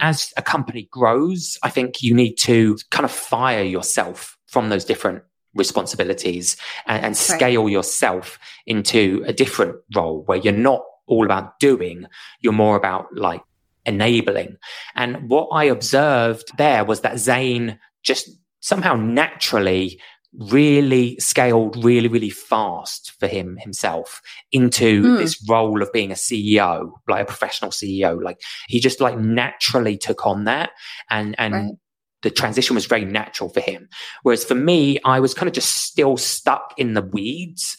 as a company grows, I think you need to kind of fire yourself from those different responsibilities and, and scale right. yourself into a different role where you're not all about doing, you're more about like enabling. And what I observed there was that Zane just somehow naturally really scaled really really fast for him himself into mm. this role of being a CEO like a professional CEO like he just like naturally took on that and and right. the transition was very natural for him. Whereas for me I was kind of just still stuck in the weeds.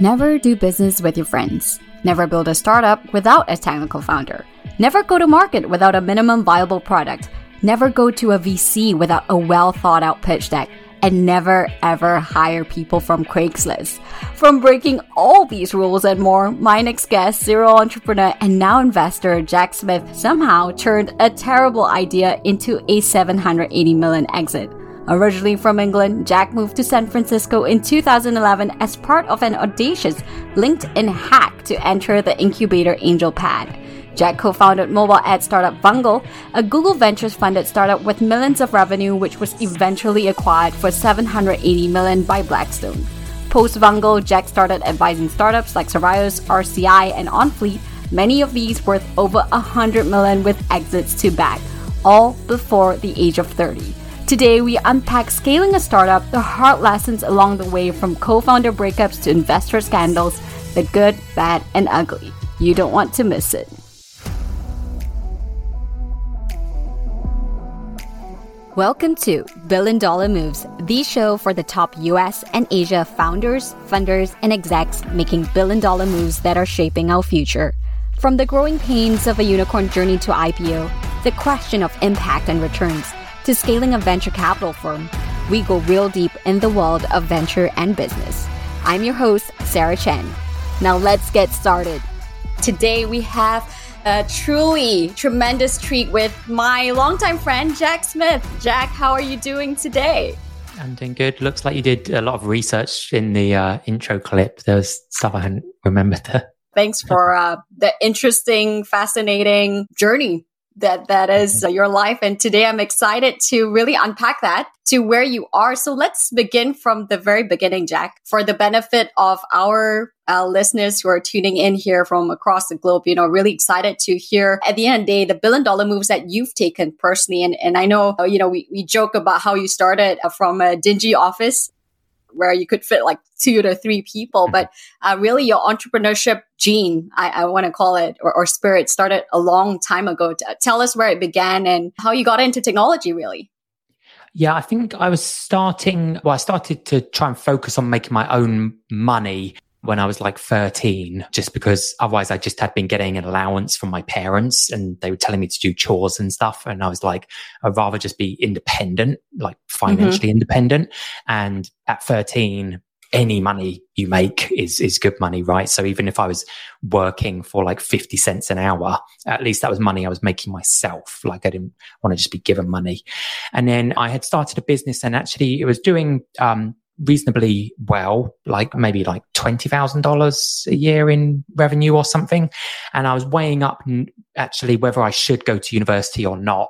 Never do business with your friends. Never build a startup without a technical founder. Never go to market without a minimum viable product. Never go to a VC without a well thought out pitch deck and never ever hire people from Craigslist. From breaking all these rules and more, my next guest, serial entrepreneur and now investor Jack Smith somehow turned a terrible idea into a 780 million exit. Originally from England, Jack moved to San Francisco in 2011 as part of an audacious LinkedIn hack to enter the incubator AngelPad. Jack co-founded mobile ad startup Vungle, a Google Ventures funded startup with millions of revenue which was eventually acquired for 780 million by Blackstone. Post Vungle, Jack started advising startups like Sorios, RCI, and OnFleet, many of these worth over 100 million with exits to back, all before the age of 30. Today, we unpack scaling a startup, the hard lessons along the way from co founder breakups to investor scandals, the good, bad, and ugly. You don't want to miss it. Welcome to Billion Dollar Moves, the show for the top US and Asia founders, funders, and execs making billion dollar moves that are shaping our future. From the growing pains of a unicorn journey to IPO, the question of impact and returns, to scaling a venture capital firm, we go real deep in the world of venture and business. I'm your host, Sarah Chen. Now let's get started. Today we have a truly tremendous treat with my longtime friend, Jack Smith. Jack, how are you doing today? I'm doing good. Looks like you did a lot of research in the uh, intro clip. There was stuff I hadn't remembered. Thanks for uh, the interesting, fascinating journey that that is uh, your life. And today i'm excited to really unpack that to where you are. So let's begin from the very beginning jack. For the benefit of our uh, listeners who are tuning in here from across the globe you know really excited to hear at the end of the day the billion dollar moves that you've taken personally. And, and i know uh, you know we, we joke about how you started uh, from a dingy office where you could fit like two to three people. But uh, really, your entrepreneurship gene, I, I want to call it, or, or, spirit, started a long time ago. Tell us where it began and how you got into technology, really. Yeah, I think I was starting, well, I started to try and focus on making my own money when I was like 13, just because otherwise I just had been getting an allowance from my parents and they were telling me to do chores and stuff. And I was like, I'd rather just be independent, like financially mm-hmm. independent. And at 13, any money you make is is good money, right? So even if I was working for like 50 cents an hour, at least that was money I was making myself. Like I didn't want to just be given money. And then I had started a business and actually it was doing um, reasonably well, like maybe like $20,000 a year in revenue or something. And I was weighing up actually whether I should go to university or not.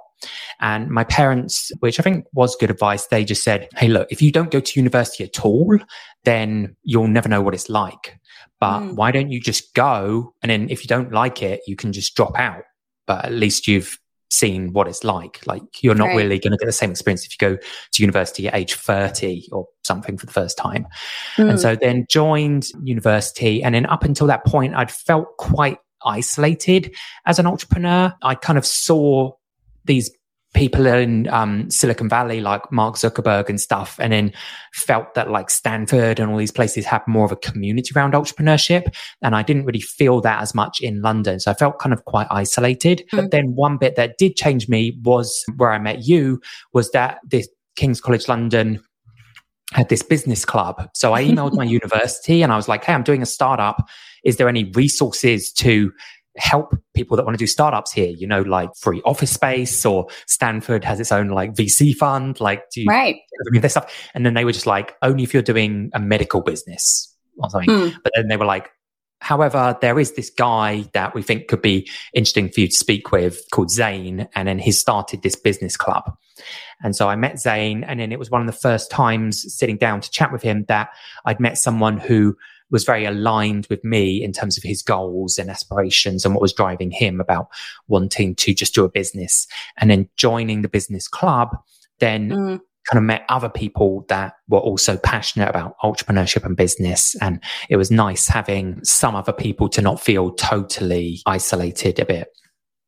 And my parents, which I think was good advice, they just said, Hey, look, if you don't go to university at all, then you'll never know what it's like. But mm. why don't you just go? And then if you don't like it, you can just drop out. But at least you've seen what it's like. Like you're not right. really going to get the same experience if you go to university at age 30 or something for the first time. Mm. And so then joined university. And then up until that point, I'd felt quite isolated as an entrepreneur. I kind of saw these people in um, Silicon Valley, like Mark Zuckerberg and stuff, and then felt that like Stanford and all these places had more of a community around entrepreneurship. And I didn't really feel that as much in London. So I felt kind of quite isolated. Mm. But then one bit that did change me was where I met you was that this King's College London had this business club. So I emailed my university and I was like, Hey, I'm doing a startup. Is there any resources to help people that want to do startups here, you know, like free office space or Stanford has its own like VC fund. Like, do you right. I this stuff? And then they were just like, only if you're doing a medical business or something. Hmm. But then they were like, However, there is this guy that we think could be interesting for you to speak with called Zane. And then he started this business club. And so I met Zane and then it was one of the first times sitting down to chat with him that I'd met someone who was very aligned with me in terms of his goals and aspirations and what was driving him about wanting to just do a business and then joining the business club then mm kind of met other people that were also passionate about entrepreneurship and business. And it was nice having some other people to not feel totally isolated a bit.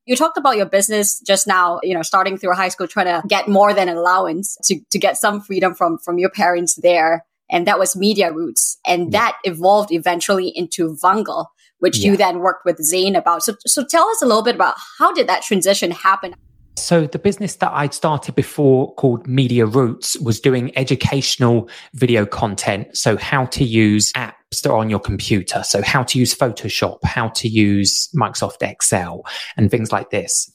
You talked about your business just now, you know, starting through high school, trying to get more than an allowance to, to get some freedom from, from your parents there. And that was Media Roots. And yeah. that evolved eventually into Vungle, which yeah. you then worked with Zane about. So, so tell us a little bit about how did that transition happen? So the business that I'd started before called Media Roots was doing educational video content. So how to use apps that are on your computer. So how to use Photoshop, how to use Microsoft Excel and things like this.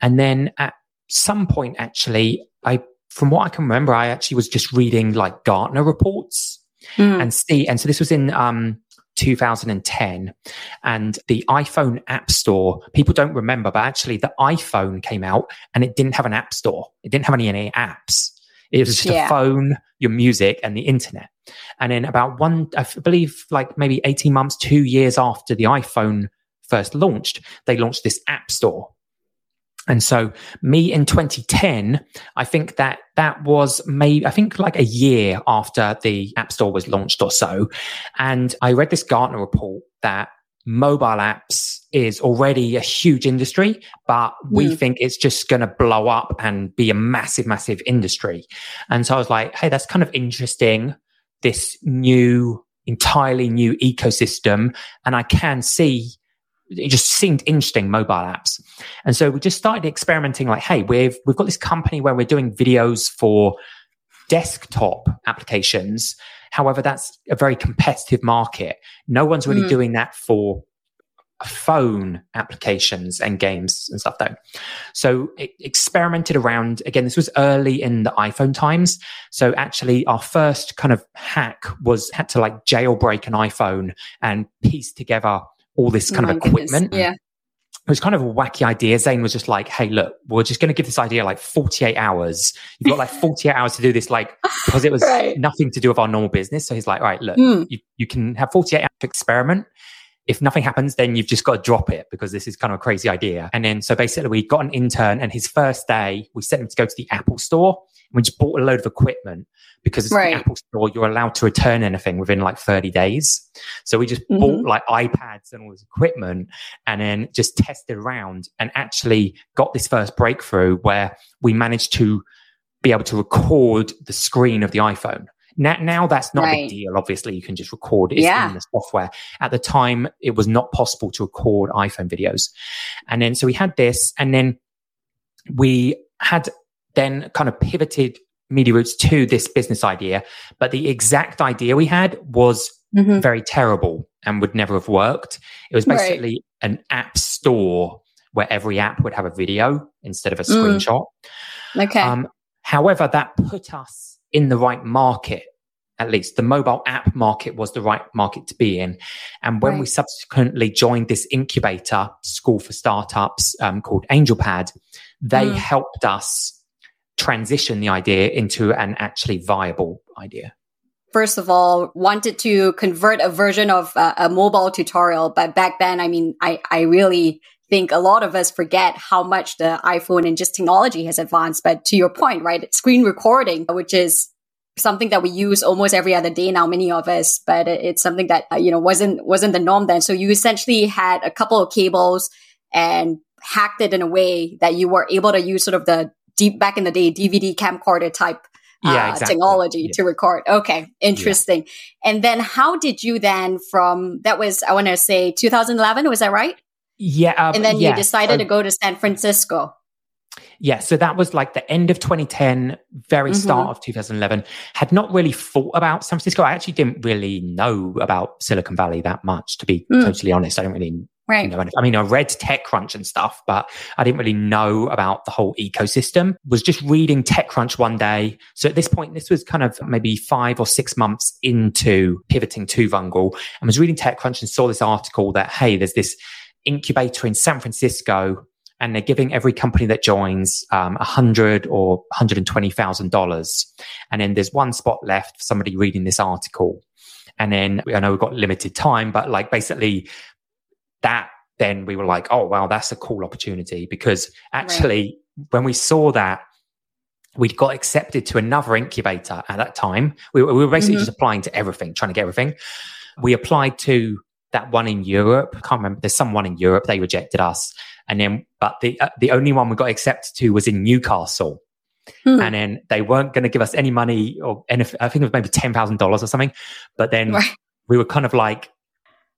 And then at some point, actually, I, from what I can remember, I actually was just reading like Gartner reports mm. and see. And so this was in, um, 2010 and the iPhone app store, people don't remember, but actually the iPhone came out and it didn't have an app store. It didn't have any, any apps. It was just yeah. a phone, your music and the internet. And in about one, I believe like maybe 18 months, two years after the iPhone first launched, they launched this app store and so me in 2010, I think that that was maybe, I think like a year after the App Store was launched or so. And I read this Gartner report that mobile apps is already a huge industry, but we mm. think it's just going to blow up and be a massive, massive industry. And so I was like, Hey, that's kind of interesting. This new, entirely new ecosystem. And I can see it just seemed interesting mobile apps. And so we just started experimenting like hey we've we've got this company where we're doing videos for desktop applications. However that's a very competitive market. No one's really mm. doing that for phone applications and games and stuff though. So it experimented around again this was early in the iphone times. So actually our first kind of hack was had to like jailbreak an iphone and piece together all this kind oh of equipment. Goodness. Yeah. It was kind of a wacky idea. Zane was just like, hey, look, we're just going to give this idea like 48 hours. You've got like 48 hours to do this, like, because it was right. nothing to do with our normal business. So he's like, all right, look, mm. you, you can have 48 hours to experiment if nothing happens, then you've just got to drop it because this is kind of a crazy idea. And then, so basically, we got an intern, and his first day, we sent him to go to the Apple store. And we just bought a load of equipment because it's right. the Apple store, you're allowed to return anything within like 30 days. So we just mm-hmm. bought like iPads and all this equipment and then just tested around and actually got this first breakthrough where we managed to be able to record the screen of the iPhone. Now, now that's not right. a big deal. Obviously, you can just record it yeah. in the software. At the time, it was not possible to record iPhone videos. And then, so we had this, and then we had then kind of pivoted Media Roots to this business idea. But the exact idea we had was mm-hmm. very terrible and would never have worked. It was basically right. an app store where every app would have a video instead of a mm. screenshot. Okay. Um, however, that put us in the right market. At least the mobile app market was the right market to be in. And when right. we subsequently joined this incubator school for startups um, called AngelPad, they mm. helped us transition the idea into an actually viable idea? First of all, wanted to convert a version of uh, a mobile tutorial, but back then, I mean, I, I really think a lot of us forget how much the iPhone and just technology has advanced. But to your point, right? Screen recording, which is something that we use almost every other day now, many of us, but it's something that, uh, you know, wasn't, wasn't the norm then. So you essentially had a couple of cables and hacked it in a way that you were able to use sort of the deep back in the day DVD camcorder type uh, exactly. technology yeah. to record. Okay, interesting. Yeah. And then how did you then from that was I want to say 2011 was that right? Yeah. Um, and then you decided to go to San Francisco. Yeah, so that was like the end of 2010, very mm-hmm. start of 2011. Had not really thought about San Francisco. I actually didn't really know about Silicon Valley that much, to be mm. totally honest. I don't really Right. You know, I mean, I read TechCrunch and stuff, but I didn't really know about the whole ecosystem. Was just reading TechCrunch one day. So at this point, this was kind of maybe five or six months into pivoting to Vungle and was reading TechCrunch and saw this article that, hey, there's this incubator in San Francisco and they're giving every company that joins um, a hundred or hundred and twenty thousand dollars, and then there's one spot left for somebody reading this article, and then I know we've got limited time, but like basically that then we were like, oh wow, that's a cool opportunity because actually right. when we saw that. We got accepted to another incubator at that time. We, we were basically mm-hmm. just applying to everything, trying to get everything. We applied to that one in Europe. I can't remember. There's someone in Europe. They rejected us. And then, but the, uh, the only one we got accepted to was in Newcastle. Hmm. And then they weren't going to give us any money or anything. I think it was maybe $10,000 or something. But then right. we were kind of like,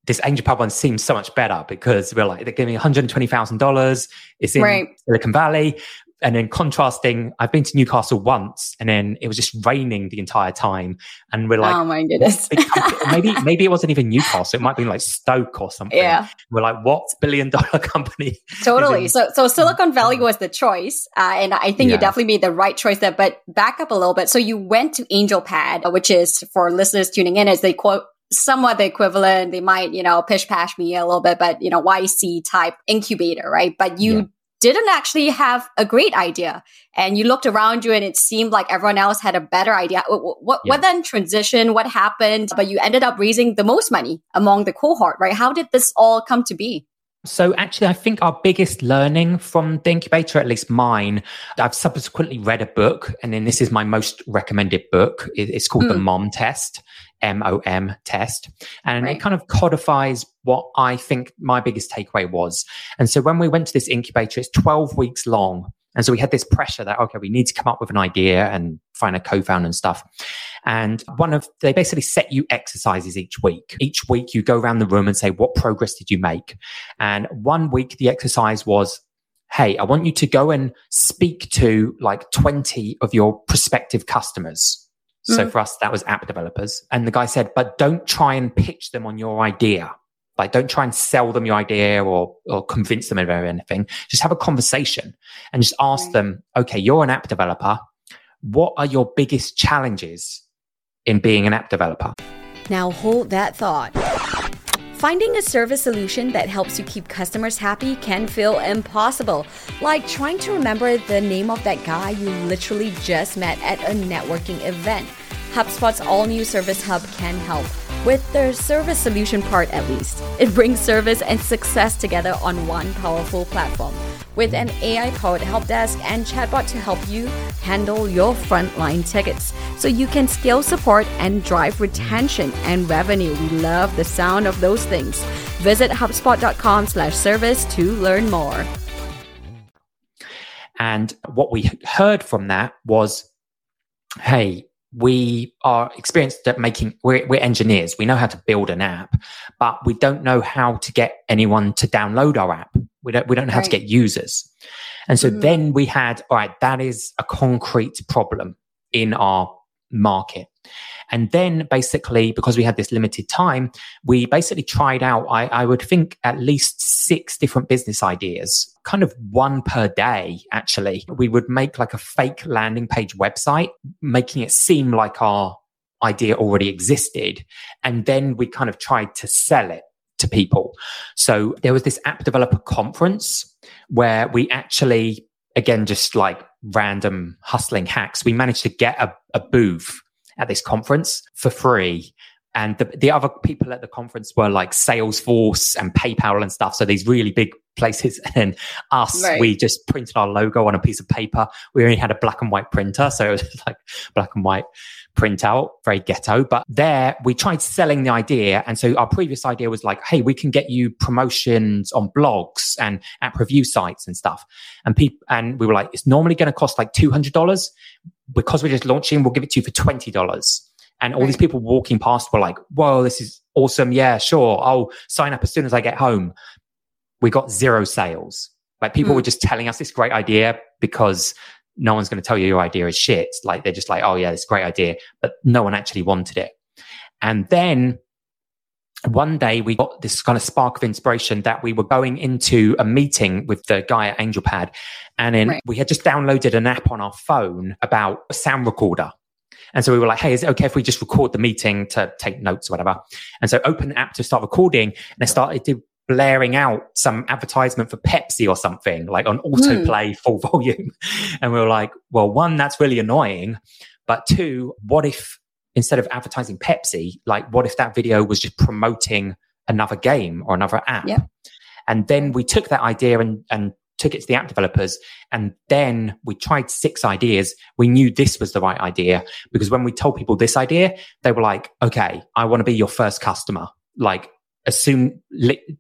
this AngelPad one seems so much better because we're like, they're giving $120,000. It's in right. Silicon Valley and then contrasting, I've been to Newcastle once, and then it was just raining the entire time, and we're like, "Oh my goodness!" maybe maybe it wasn't even Newcastle; it might be like Stoke or something. Yeah, we're like, "What billion dollar company?" Totally. So, so Silicon Valley was the choice, uh, and I think yeah. you definitely made the right choice there. But back up a little bit. So you went to AngelPad, which is for listeners tuning in, is they quote somewhat the equivalent. They might, you know, pish pash me a little bit, but you know, YC type incubator, right? But you yeah didn't actually have a great idea and you looked around you and it seemed like everyone else had a better idea what what, yeah. what then transition what happened but you ended up raising the most money among the cohort right how did this all come to be so actually, I think our biggest learning from the incubator, at least mine, I've subsequently read a book, and then this is my most recommended book. It's called mm. The. Mom Test, M-O-M test. And right. it kind of codifies what I think my biggest takeaway was. And so when we went to this incubator, it's 12 weeks long. And so we had this pressure that, okay, we need to come up with an idea and find a co-founder and stuff. And one of, they basically set you exercises each week. Each week you go around the room and say, what progress did you make? And one week the exercise was, Hey, I want you to go and speak to like 20 of your prospective customers. So mm. for us, that was app developers. And the guy said, but don't try and pitch them on your idea. Like, don't try and sell them your idea or, or convince them of anything. Just have a conversation and just ask right. them, okay, you're an app developer. What are your biggest challenges in being an app developer? Now hold that thought. Finding a service solution that helps you keep customers happy can feel impossible, like trying to remember the name of that guy you literally just met at a networking event. HubSpot's all new Service Hub can help with their service solution part at least. It brings service and success together on one powerful platform with an AI powered help desk and chatbot to help you handle your frontline tickets so you can scale support and drive retention and revenue. We love the sound of those things. Visit hubspot.com slash service to learn more. And what we heard from that was, hey, we are experienced at making we're, we're, engineers. We know how to build an app but we don't know how to get anyone to download our app. We don't we don't know how to get users. And so mm-hmm. then we had all right that is a concrete problem in our market and then basically, because we had this limited time, we basically tried out, I, I would think at least six different business ideas, kind of one per day, actually. We would make like a fake landing page website, making it seem like our idea already existed. And then we kind of tried to sell it to people. So there was this app developer conference where we actually, again, just like random hustling hacks, we managed to get a, a booth at this conference for free. And the, the other people at the conference were like Salesforce and PayPal and stuff. So these really big places. And us, right. we just printed our logo on a piece of paper. We only had a black and white printer. So it was like black and white printout, very ghetto. But there we tried selling the idea. And so our previous idea was like, hey, we can get you promotions on blogs and app review sites and stuff. And people, and we were like, it's normally going to cost like $200 because we're just launching, we'll give it to you for $20. And all right. these people walking past were like, whoa, this is awesome. Yeah, sure. I'll sign up as soon as I get home. We got zero sales. Like people mm. were just telling us this great idea because no one's going to tell you your idea is shit. Like they're just like, oh yeah, it's a great idea, but no one actually wanted it. And then one day we got this kind of spark of inspiration that we were going into a meeting with the guy at AngelPad. And then right. we had just downloaded an app on our phone about a sound recorder. And so we were like, hey, is it okay if we just record the meeting to take notes or whatever? And so open the app to start recording and I started to blaring out some advertisement for Pepsi or something, like on autoplay mm. full volume. And we were like, well, one, that's really annoying. But two, what if instead of advertising Pepsi, like what if that video was just promoting another game or another app? Yeah. And then we took that idea and, and took it to the app developers. And then we tried six ideas. We knew this was the right idea because when we told people this idea, they were like, okay, I want to be your first customer. Like as soon,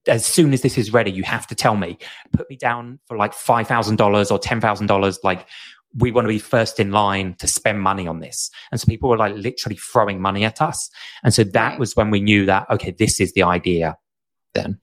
as soon as this is ready, you have to tell me, put me down for like $5,000 or $10,000. Like we want to be first in line to spend money on this. And so people were like literally throwing money at us. And so that was when we knew that, okay, this is the idea then.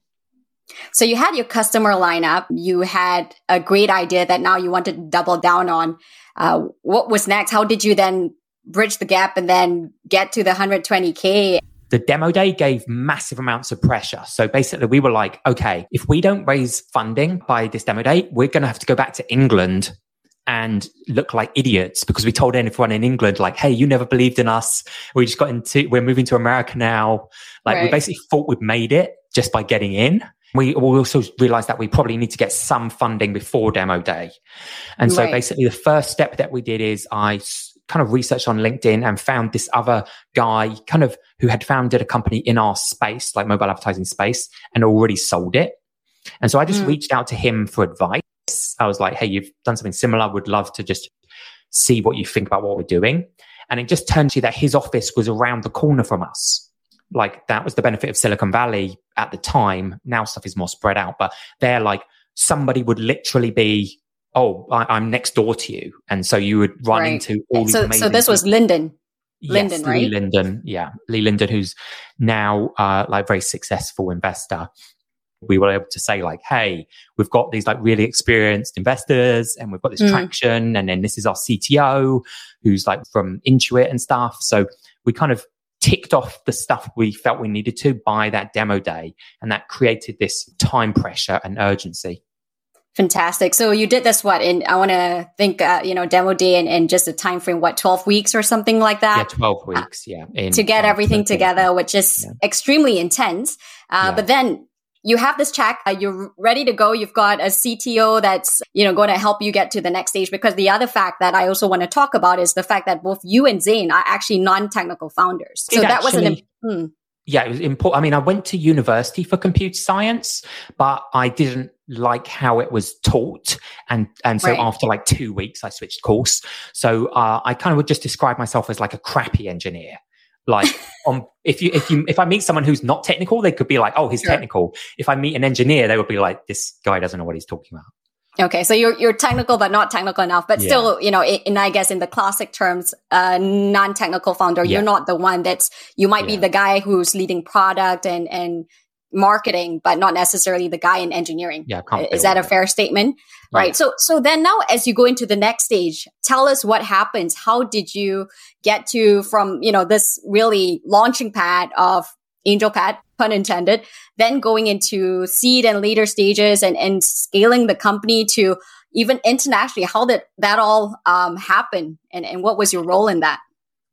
So you had your customer lineup. You had a great idea that now you wanted to double down on. Uh, what was next? How did you then bridge the gap and then get to the 120K? The demo day gave massive amounts of pressure. So basically, we were like, okay, if we don't raise funding by this demo day, we're going to have to go back to England and look like idiots because we told everyone in England, like, hey, you never believed in us. We just got into, we're moving to America now. Like, right. we basically thought we'd made it just by getting in. We also realized that we probably need to get some funding before demo day. And so basically the first step that we did is I kind of researched on LinkedIn and found this other guy kind of who had founded a company in our space, like mobile advertising space and already sold it. And so I just mm. reached out to him for advice. I was like, Hey, you've done something similar. Would love to just see what you think about what we're doing. And it just turned to that his office was around the corner from us like that was the benefit of Silicon Valley at the time. Now stuff is more spread out, but they're like somebody would literally be, oh, I, am next door to you, and so you would run right. into all these. So, so this was Linden. Linden, yes, right? Lee Linden, yeah, Lee Linden, who's now uh, like very successful investor. We were able to say like, hey, we've got these like really experienced investors, and we've got this mm. traction, and then this is our CTO, who's like from Intuit and stuff. So we kind of ticked off the stuff we felt we needed to by that demo day. And that created this time pressure and urgency. Fantastic. So you did this what in I want to think uh, you know demo day and, and just a time frame what 12 weeks or something like that. Yeah, 12 weeks, yeah. In, to get everything together which is yeah. extremely intense. Uh, yeah. but then you have this check, uh, you're ready to go. You've got a CTO that's, you know, going to help you get to the next stage. Because the other fact that I also want to talk about is the fact that both you and Zane are actually non-technical founders. So it that actually, was an, hmm. Yeah, it was important. I mean, I went to university for computer science, but I didn't like how it was taught and and so right. after like two weeks i switched course so uh, i kind of would just describe myself as like a crappy engineer like on if you if you if I meet someone who's not technical, they could be like, oh, he's sure. technical. If I meet an engineer, they would be like, this guy doesn't know what he's talking about. Okay, so you're you're technical but not technical enough, but yeah. still, you know, in, I guess in the classic terms, uh, non-technical founder, yeah. you're not the one that's you might yeah. be the guy who's leading product and and marketing, but not necessarily the guy in engineering. Yeah, is that a fair statement? Right. So, so then now as you go into the next stage, tell us what happens. How did you get to from, you know, this really launching pad of AngelPad, pun intended, then going into seed and later stages and, and scaling the company to even internationally? How did that all um, happen? And, and what was your role in that?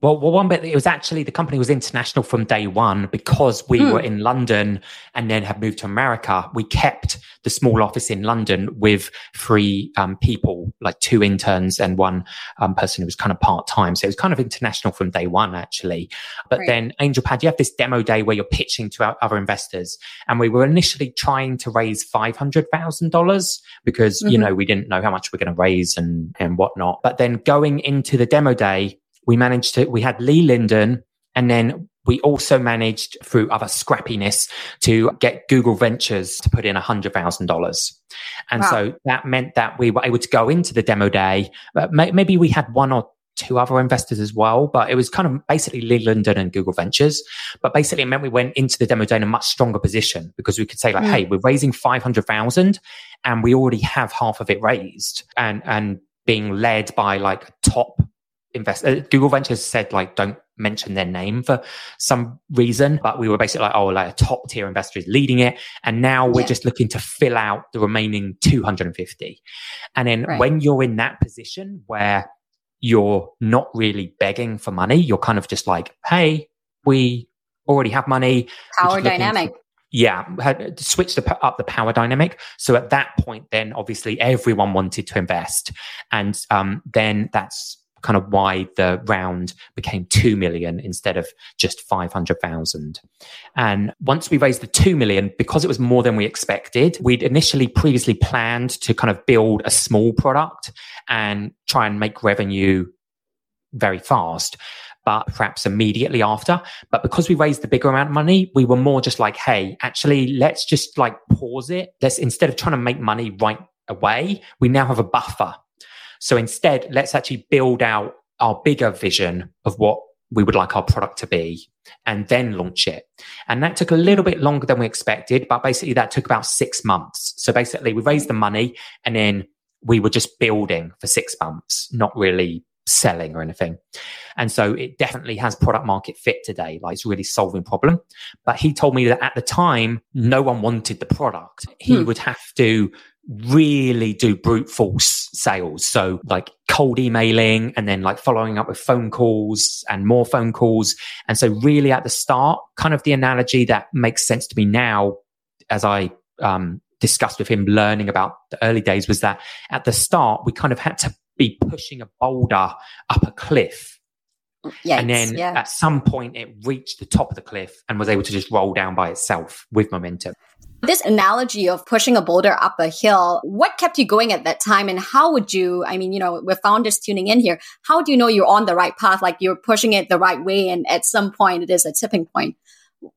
Well, well, one bit it was actually the company was international from day one because we hmm. were in London and then have moved to America. We kept the small office in London with three um, people, like two interns and one um, person who was kind of part time. So it was kind of international from day one, actually. But right. then AngelPad, you have this demo day where you're pitching to other investors, and we were initially trying to raise five hundred thousand dollars because mm-hmm. you know we didn't know how much we're going to raise and and whatnot. But then going into the demo day we managed to, we had Lee Linden and then we also managed through other scrappiness to get Google Ventures to put in $100,000. And wow. so that meant that we were able to go into the demo day. But maybe we had one or two other investors as well, but it was kind of basically Lee Linden and Google Ventures. But basically it meant we went into the demo day in a much stronger position because we could say like, mm. hey, we're raising 500,000 and we already have half of it raised and, and being led by like top invest. Uh, Google Ventures said like, don't mention their name for some reason, but we were basically like, oh, like a top tier investor is leading it. And now we're yeah. just looking to fill out the remaining 250. And then right. when you're in that position where you're not really begging for money, you're kind of just like, hey, we already have money. Power dynamic. For, yeah, had switched up the power dynamic. So at that point, then obviously everyone wanted to invest. And um, then that's kind of why the round became 2 million instead of just 500,000. And once we raised the 2 million, because it was more than we expected, we'd initially previously planned to kind of build a small product and try and make revenue very fast but perhaps immediately after. But because we raised the bigger amount of money, we were more just like, hey, actually, let's just like pause it. Let's instead of trying to make money right away, we now have a buffer so instead, let's actually build out our bigger vision of what we would like our product to be and then launch it. And that took a little bit longer than we expected, but basically that took about six months. So basically we raised the money and then we were just building for six months, not really selling or anything. And so it definitely has product market fit today. Like it's really solving problem. But he told me that at the time, no one wanted the product. He hmm. would have to really do brute force sales. So like cold emailing and then like following up with phone calls and more phone calls. And so really at the start, kind of the analogy that makes sense to me now as I, um, discussed with him learning about the early days was that at the start, we kind of had to be pushing a boulder up a cliff. Yikes, and then yeah. at some point it reached the top of the cliff and was able to just roll down by itself with momentum. This analogy of pushing a boulder up a hill, what kept you going at that time? And how would you, I mean, you know, with founders tuning in here, how do you know you're on the right path? Like you're pushing it the right way. And at some point it is a tipping point.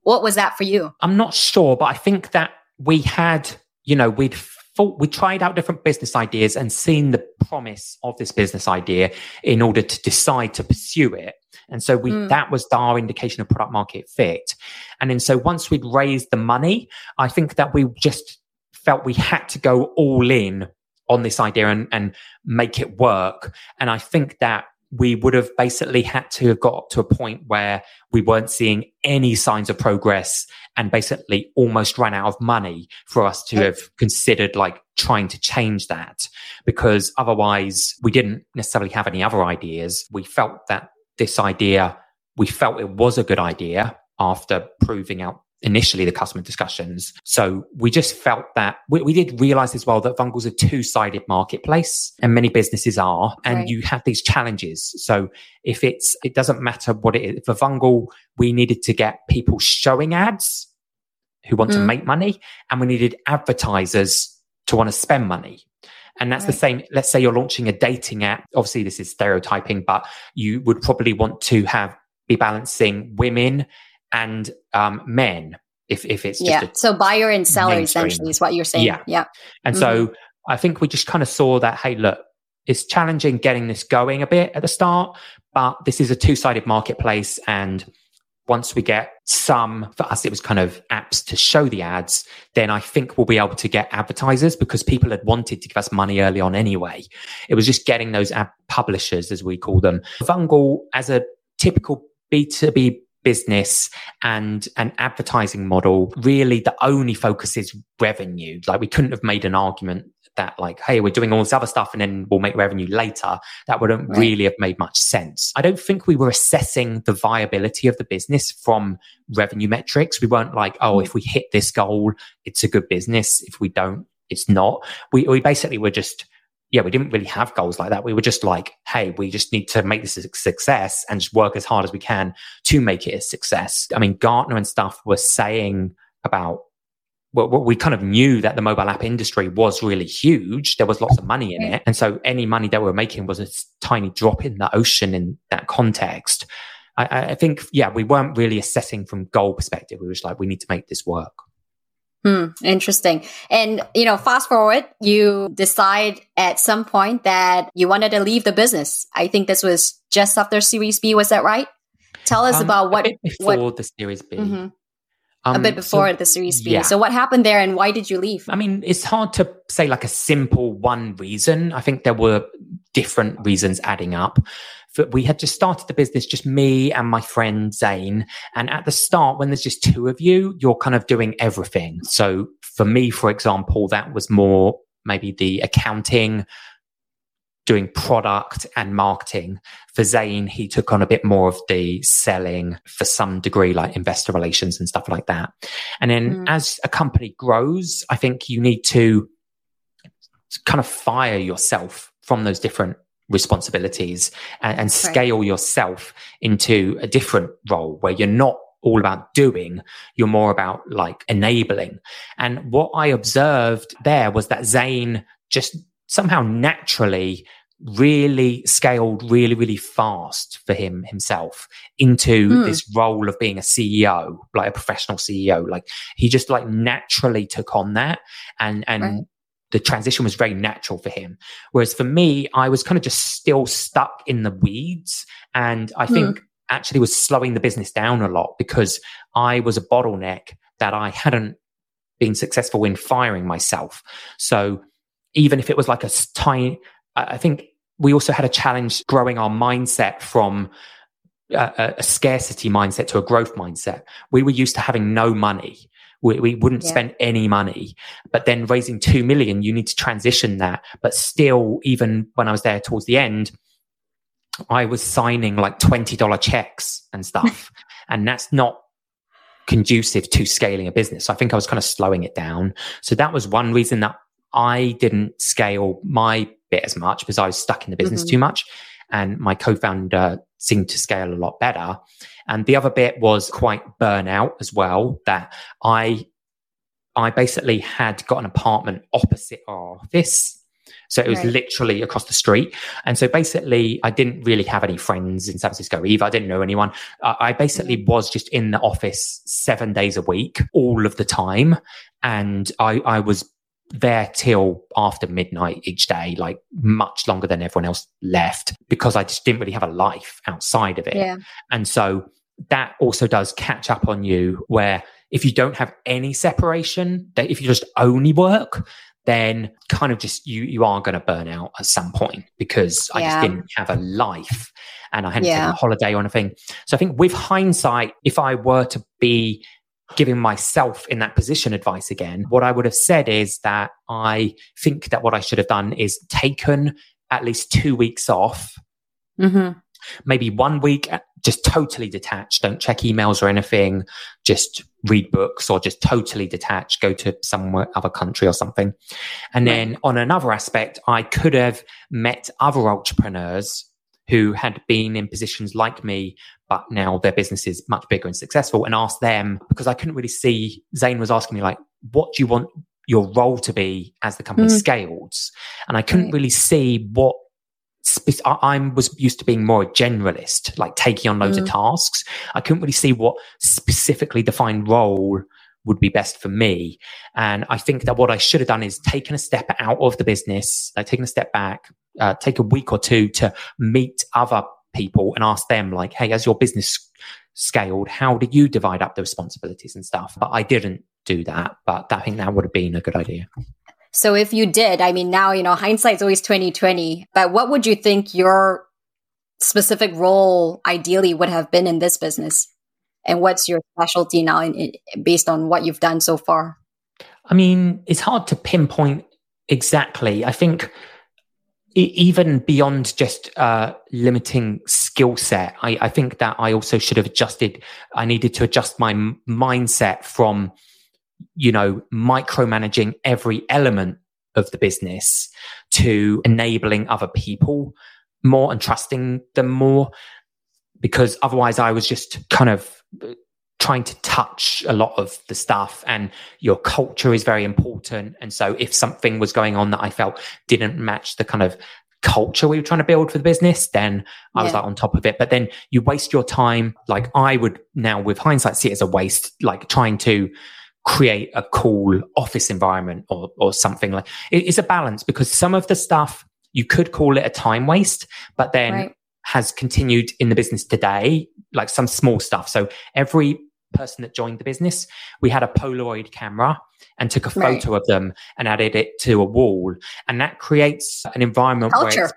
What was that for you? I'm not sure, but I think that we had, you know, we'd thought we tried out different business ideas and seen the promise of this business idea in order to decide to pursue it. And so we, mm. that was our indication of product market fit. And then so once we'd raised the money, I think that we just felt we had to go all in on this idea and, and make it work. And I think that we would have basically had to have got to a point where we weren't seeing any signs of progress and basically almost ran out of money for us to have considered like trying to change that because otherwise we didn't necessarily have any other ideas. We felt that this idea, we felt it was a good idea after proving out initially the customer discussions. So we just felt that we, we did realize as well that Vungle's a two sided marketplace and many businesses are, and right. you have these challenges. So if it's, it doesn't matter what it is. For Vungle, we needed to get people showing ads who want mm. to make money and we needed advertisers to want to spend money. And that's right. the same. Let's say you're launching a dating app. Obviously, this is stereotyping, but you would probably want to have be balancing women and um, men. If if it's yeah, so buyer and seller essentially is what you're saying. Yeah, yeah. And mm-hmm. so I think we just kind of saw that. Hey, look, it's challenging getting this going a bit at the start, but this is a two sided marketplace and once we get some, for us, it was kind of apps to show the ads, then I think we'll be able to get advertisers because people had wanted to give us money early on anyway. It was just getting those ad publishers, as we call them. Vungle, as a typical B2B business and an advertising model, really the only focus is revenue. Like we couldn't have made an argument that like, hey, we're doing all this other stuff and then we'll make revenue later. That wouldn't right. really have made much sense. I don't think we were assessing the viability of the business from revenue metrics. We weren't like, oh, if we hit this goal, it's a good business. If we don't, it's not. We, we basically were just, yeah, we didn't really have goals like that. We were just like, hey, we just need to make this a success and just work as hard as we can to make it a success. I mean, Gartner and stuff were saying about well, we kind of knew that the mobile app industry was really huge. There was lots of money in it. And so any money that we were making was a tiny drop in the ocean in that context. I, I think, yeah, we weren't really assessing from goal perspective. We were just like, we need to make this work. Hmm, interesting. And, you know, fast forward, you decide at some point that you wanted to leave the business. I think this was just after Series B. Was that right? Tell us um, about what before what, the Series B. Mm-hmm. Um, a bit before so, the Series B. Yeah. So what happened there and why did you leave? I mean, it's hard to say like a simple one reason. I think there were different reasons adding up. But we had just started the business, just me and my friend Zane. And at the start, when there's just two of you, you're kind of doing everything. So for me, for example, that was more maybe the accounting, doing product and marketing. For Zane, he took on a bit more of the selling for some degree, like investor relations and stuff like that. And then mm. as a company grows, I think you need to kind of fire yourself from those different responsibilities and, and scale right. yourself into a different role where you're not all about doing. You're more about like enabling. And what I observed there was that Zane just somehow naturally really scaled really, really fast for him himself into mm. this role of being a CEO, like a professional CEO. Like he just like naturally took on that and, and right the transition was very natural for him. Whereas for me, I was kind of just still stuck in the weeds. And I think mm. actually was slowing the business down a lot because I was a bottleneck that I hadn't been successful in firing myself. So even if it was like a tiny, I think we also had a challenge growing our mindset from a, a, scarcity mindset to a growth mindset. We were used to having no money. We, we wouldn't yeah. spend any money. But then raising 2 million, you need to transition that. But still, even when I was there towards the end, I was signing like $20 checks and stuff. and that's not conducive to scaling a business. So I think I was kind of slowing it down. So that was one reason that I didn't scale my bit as much because I was stuck in the business mm-hmm. too much. And my co-founder seemed to scale a lot better. And the other bit was quite burnout as well, that I, I basically had got an apartment opposite our office. So it was right. literally across the street. And so basically, I didn't really have any friends in San Francisco either. I didn't know anyone. Uh, I basically mm-hmm. was just in the office seven days a week, all of the time. And I, I was there till after midnight each day, like much longer than everyone else left because I just didn't really have a life outside of it. Yeah. And so that also does catch up on you where if you don't have any separation, that if you just only work, then kind of just you you are going to burn out at some point because yeah. I just didn't have a life and I hadn't yeah. taken a holiday or anything. So I think with hindsight, if I were to be giving myself in that position advice again, what I would have said is that I think that what I should have done is taken at least two weeks off. Mm-hmm. Maybe one week, uh, just totally detached. Don't check emails or anything. Just read books or just totally detached. Go to some other country or something. And right. then on another aspect, I could have met other entrepreneurs who had been in positions like me, but now their business is much bigger and successful and asked them because I couldn't really see Zane was asking me like, what do you want your role to be as the company mm. scales? And I couldn't right. really see what spe- I, was used to being more a generalist, like taking on loads mm. of tasks. I couldn't really see what specifically defined role would be best for me. And I think that what I should have done is taken a step out of the business, like taken a step back, uh, take a week or two to meet other people and ask them like, Hey, as your business scaled, how did you divide up the responsibilities and stuff? But I didn't do that, but I think that would have been a good idea. So if you did, I mean, now, you know, hindsight's always 2020, but what would you think your specific role ideally would have been in this business? And what's your specialty now in, in, based on what you've done so far? I mean, it's hard to pinpoint exactly. I think even beyond just uh, limiting skill set, I, I, think that I also should have adjusted. I needed to adjust my m- mindset from, you know, micromanaging every element of the business to enabling other people more and trusting them more. Because otherwise, I was just kind of trying to touch a lot of the stuff and your culture is very important. And so if something was going on that I felt didn't match the kind of culture we were trying to build for the business, then I yeah. was like on top of it. But then you waste your time. Like I would now with hindsight see it as a waste, like trying to create a cool office environment or, or something like it's a balance because some of the stuff you could call it a time waste, but then right. has continued in the business today, like some small stuff. So every person that joined the business, we had a Polaroid camera and took a photo right. of them and added it to a wall. And that creates an environment Culture. where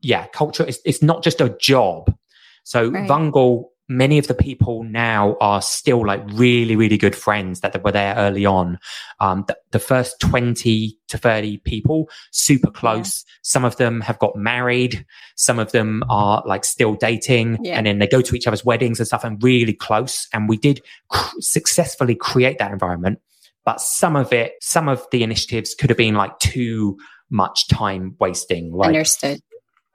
yeah, culture is it's not just a job. So right. Vungle many of the people now are still like really, really good friends that were there early on. Um, the, the, first 20 to 30 people, super close. Yeah. Some of them have got married. Some of them are like still dating yeah. and then they go to each other's weddings and stuff and really close. And we did cr- successfully create that environment. But some of it, some of the initiatives could have been like too much time wasting. Like, Understood.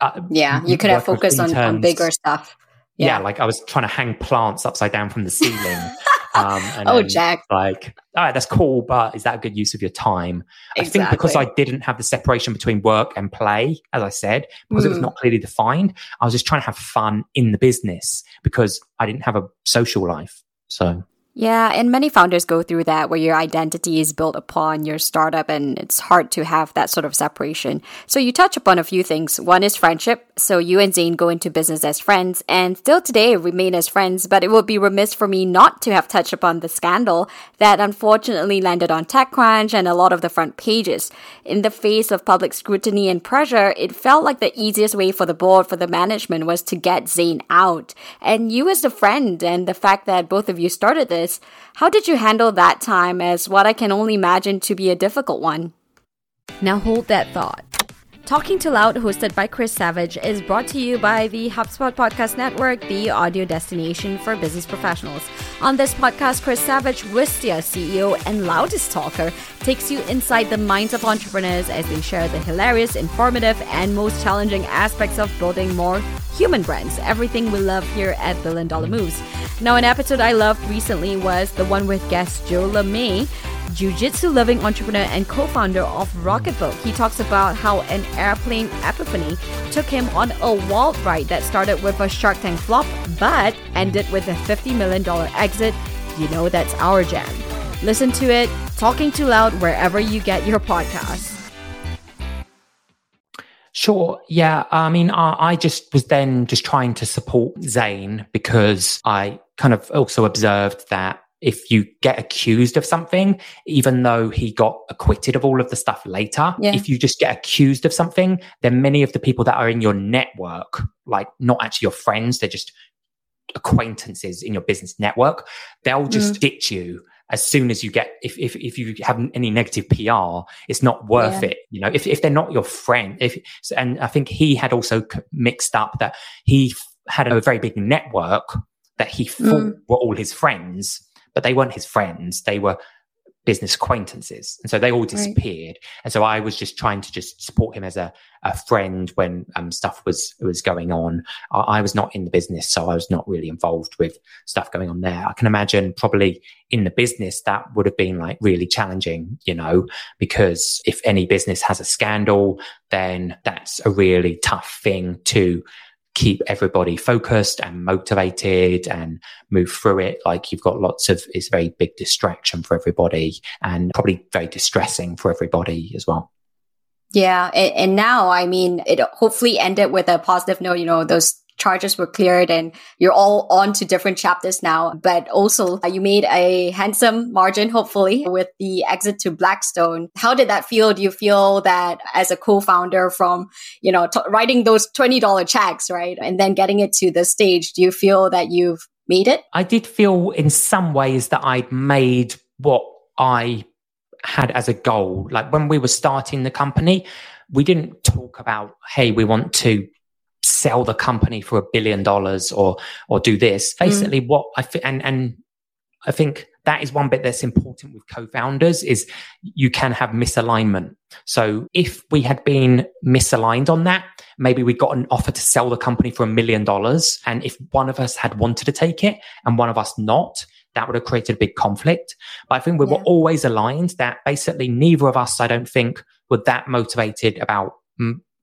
Uh, yeah, you could have focused on, on bigger stuff yeah. yeah. like I was trying to hang plants upside down from the ceiling. um, and oh, Jack! Like, all right, that's cool, but is that a good use of your time? Exactly. I think because I didn't have the separation between work and play, as I said, because mm. it was mm. not clearly defined, I was just trying to have fun in the business because I didn't have a social life. So yeah, and many founders go through that where your identity is built upon your startup and it's hard to have that sort of separation. So you touch upon a few things. One is friendship. So you and Zain go into business as friends and still today remain as friends, but it would be remiss for me not to have touched upon the scandal that unfortunately landed on TechCrunch and a lot of the front pages. In the face of public scrutiny and pressure, it felt like the easiest way for the board, for the management was to get Zain out. And you as a friend and the fact that both of you started this how did you handle that time as what I can only imagine to be a difficult one? Now hold that thought. Talking Too Loud, hosted by Chris Savage, is brought to you by the HubSpot Podcast Network, the audio destination for business professionals. On this podcast, Chris Savage, Wistia CEO and loudest talker, takes you inside the minds of entrepreneurs as they share the hilarious, informative, and most challenging aspects of building more human brands. Everything we love here at Billion Dollar Moves. Now, an episode I loved recently was the one with guest Joe LeMay jiu-jitsu loving entrepreneur and co-founder of Rocketbook. He talks about how an airplane epiphany took him on a wild ride that started with a Shark Tank flop but ended with a $50 million exit. You know that's our jam. Listen to it, talking too loud wherever you get your podcasts. Sure. Yeah. I mean, I, I, just was then just trying to support Zain because I kind of also observed that if you get accused of something, even though he got acquitted of all of the stuff later, yeah. if you just get accused of something, then many of the people that are in your network, like not actually your friends, they're just acquaintances in your business network, they'll just mm. ditch you as soon as you get if if if you have any negative PR, it's not worth yeah. it. You know, if if they're not your friend, if and I think he had also mixed up that he had a very big network that he thought mm. were all his friends but they weren't his friends. They were business acquaintances. And so they all disappeared. Right. And so I was just trying to just support him as a, a friend when um, stuff was, was going on. I, I, was not in the business, so I was not really involved with stuff going on there. I can imagine probably in the business that would have been like really challenging, you know, because if any business has a scandal, then that's a really tough thing to keep everybody focused and motivated and move through it. Like you've got lots of, it's a very big distraction for everybody and probably very distressing for everybody as well. Yeah. And, and now, I mean, it hopefully ended with a positive note, you know, those charges were cleared and you're all on to different chapters now. But also uh, you made a handsome margin, hopefully with the exit to Blackstone. How did that feel? Do you feel that as a co-founder from, you know, t- writing those $20 checks, right? And then getting it to the stage, do you feel that you've made it? I did feel in some ways that I'd made what I had as a goal. Like when we were starting the company, we didn't talk about, hey, we want to sell the company for a billion dollars or or do this. Mm. Basically, mm. what I fi- and and I think that is one bit that's important with co-founders is you can have misalignment. So if we had been misaligned on that, maybe we got an offer to sell the company for a million dollars. And if one of us had wanted to take it and one of us not, that would have created a big conflict. But I think we yeah. were always aligned that basically neither of us, I don't think, were that motivated about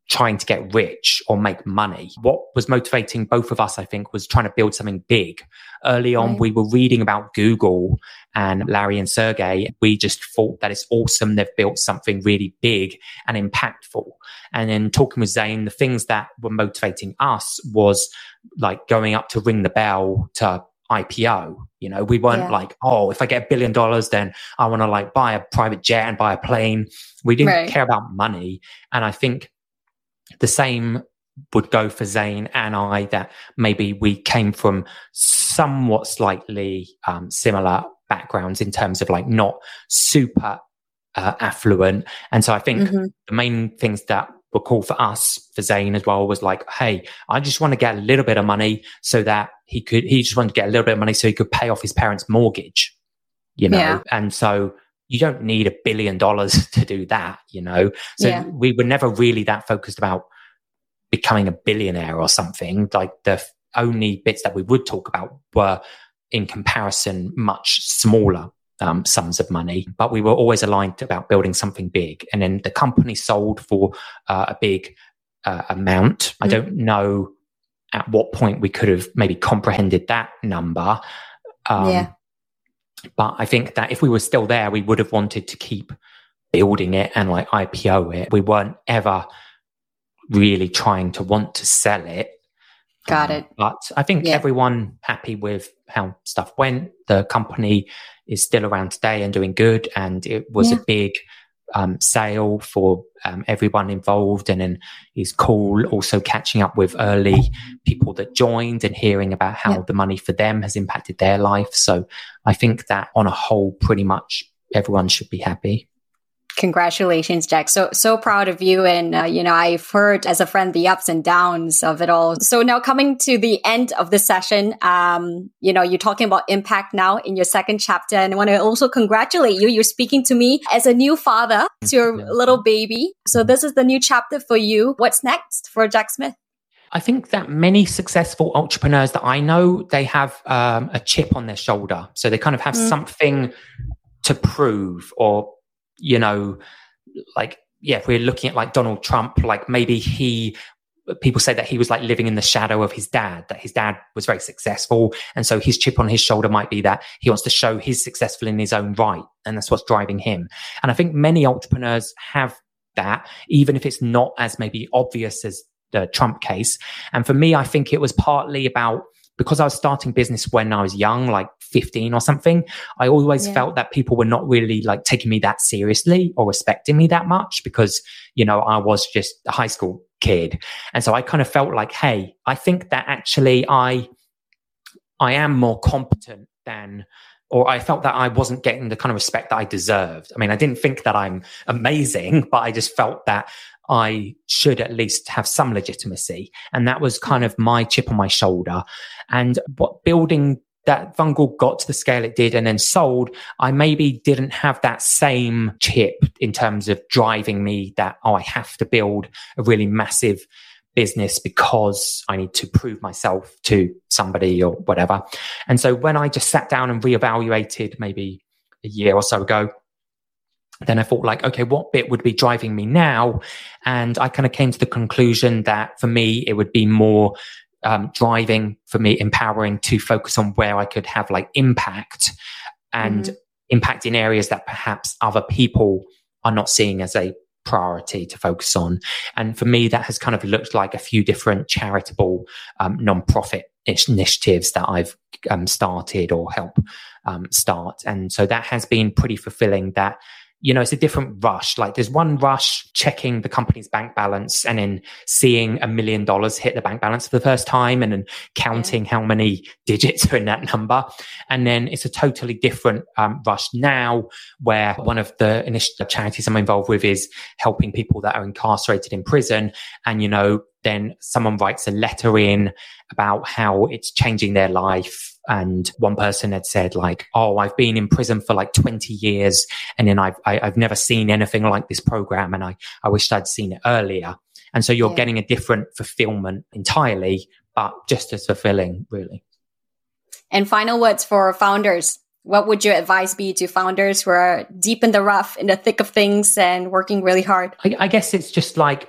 trying to get rich or make money. What was motivating both of us, I think, was trying to build something big. Early on, right. we were reading about Google and Larry and Sergey. We just thought that it's awesome. They've built something really big and impactful. And then talking with Zain, the things that were motivating us was like going up to ring the bell to IPO. You know, we weren't yeah. like, oh, if I get a billion dollars, then I want to like buy a private jet and buy a plane. We didn't right. care about money. And I think the same would go for Zain and I that maybe we came from somewhat slightly um, similar backgrounds in terms of like not super uh, affluent. And so I think mm-hmm. the main things that were cool for us, for Zain as well, was like, hey, I just want to get a little bit of money so that he could, he just wanted to get a little bit of money so he could pay off his parents' mortgage, you know? Yeah. And so you don't need a billion dollars to do that, you know? So yeah. we were never really that focused about becoming a billionaire or something. Like the only bits that we would talk about were in comparison much smaller um, sums of money, but we were always aligned about building something big. And then the company sold for uh, a big uh, amount. Mm-hmm. I don't know at what point we could have maybe comprehended that number. Um, yeah. But I think that if we were still there, we would have wanted to keep building it and like IPO it. We weren't ever really trying to want to sell it. Got um, it. But I think yeah. everyone happy with how stuff went. The company is still around today and doing good. And it was yeah. a big um, sale for um, everyone involved. And then is cool also catching up with early people that joined and hearing about how yeah. the money for them has impacted their life. So I think that on a whole, pretty much everyone should be happy. Congratulations, Jack. So, so proud of you. And, uh, you know, I've heard as a friend the ups and downs of it all. So now coming to the end of the session, um, you know, you're talking about impact now in your second chapter. And I want to also congratulate you. You're speaking to me as a new father to your yeah. little baby. So this is the new chapter for you. What's next for Jack Smith? I think that many successful entrepreneurs that I know, they have um, a chip on their shoulder. So they kind of have mm. something to prove or you know, like, yeah, if we're looking at like Donald Trump, like maybe he, people say that he was like living in the shadow of his dad, that his dad was very successful. And so his chip on his shoulder might be that he wants to show he's successful in his own right. And that's what's driving him. And I think many entrepreneurs have that, even if it's not as maybe obvious as the Trump case. And for me, I think it was partly about because I was starting business when I was young, like 15 or something, I always yeah. felt that people were not really like taking me that seriously or respecting me that much because, you know, I was just a high school kid. And so I kind of felt like, hey, I think that actually I, I am more competent than or I felt that I wasn't getting the kind of respect that I deserved. I mean, I didn't think that I'm amazing, but I just felt that I should at least have some legitimacy. And that was kind of my chip on my shoulder. And what building that Vungle got to the scale it did and then sold, I maybe didn't have that same chip in terms of driving me that, oh, I have to build a really massive business because I need to prove myself to somebody or whatever. And so when I just sat down and reevaluated maybe a year or so ago, then I thought like, okay, what bit would be driving me now? And I kind of came to the conclusion that for me, it would be more um, driving for me, empowering to focus on where I could have like impact and mm-hmm. impact in areas that perhaps other people are not seeing as a priority to focus on. And for me, that has kind of looked like a few different charitable um, non-profit initiatives that I've um, started or help um, start. And so that has been pretty fulfilling that you know, it's a different rush. Like there's one rush checking the company's bank balance and then seeing a million dollars hit the bank balance for the first time and then counting how many digits are in that number. And then it's a totally different um, rush now where one of the initial charities I'm involved with is helping people that are incarcerated in prison. And, you know, then someone writes a letter in about how it's changing their life and one person had said like, "Oh, I've been in prison for like 20 years, and then I've I, have i have never seen anything like this program, and I I wished I'd seen it earlier." And so you're yeah. getting a different fulfillment entirely, but just as fulfilling, really. And final words for founders. What would your advice be to founders who are deep in the rough, in the thick of things, and working really hard? I, I guess it's just like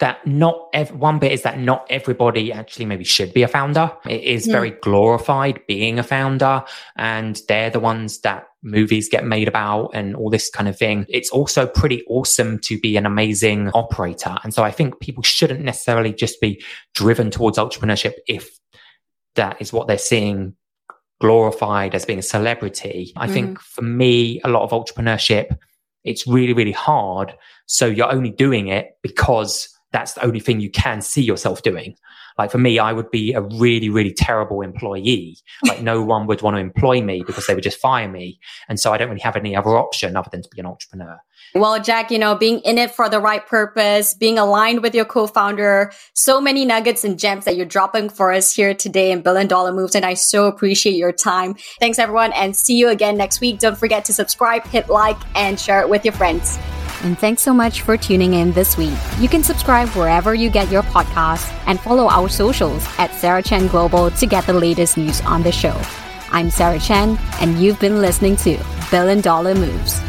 that not ev- one bit is that not everybody actually maybe should be a founder. It is yeah. very glorified being a founder and they're the ones that movies get made about and all this kind of thing. It's also pretty awesome to be an amazing operator. And so I think people shouldn't necessarily just be driven towards entrepreneurship if that is what they're seeing glorified as being a celebrity. I mm. think for me, a lot of entrepreneurship, it's really, really hard. So you're only doing it because that's the only thing you can see yourself doing. Like for me, I would be a really, really terrible employee. Like no one would want to employ me because they would just fire me. And so I don't really have any other option other than to be an entrepreneur. Well, Jack, you know, being in it for the right purpose, being aligned with your co-founder, so many nuggets and gems that you're dropping for us here today in Billion Dollar Moves. And I so appreciate your time. Thanks everyone and see you again next week. Don't forget to subscribe, hit like, and share it with your friends. And thanks so much for tuning in this week. You can subscribe wherever you get your podcasts and follow our socials at Sarah Chen Global to get the latest news on the show. I'm Sarah Chen, and you've been listening to Billion Dollar Moves.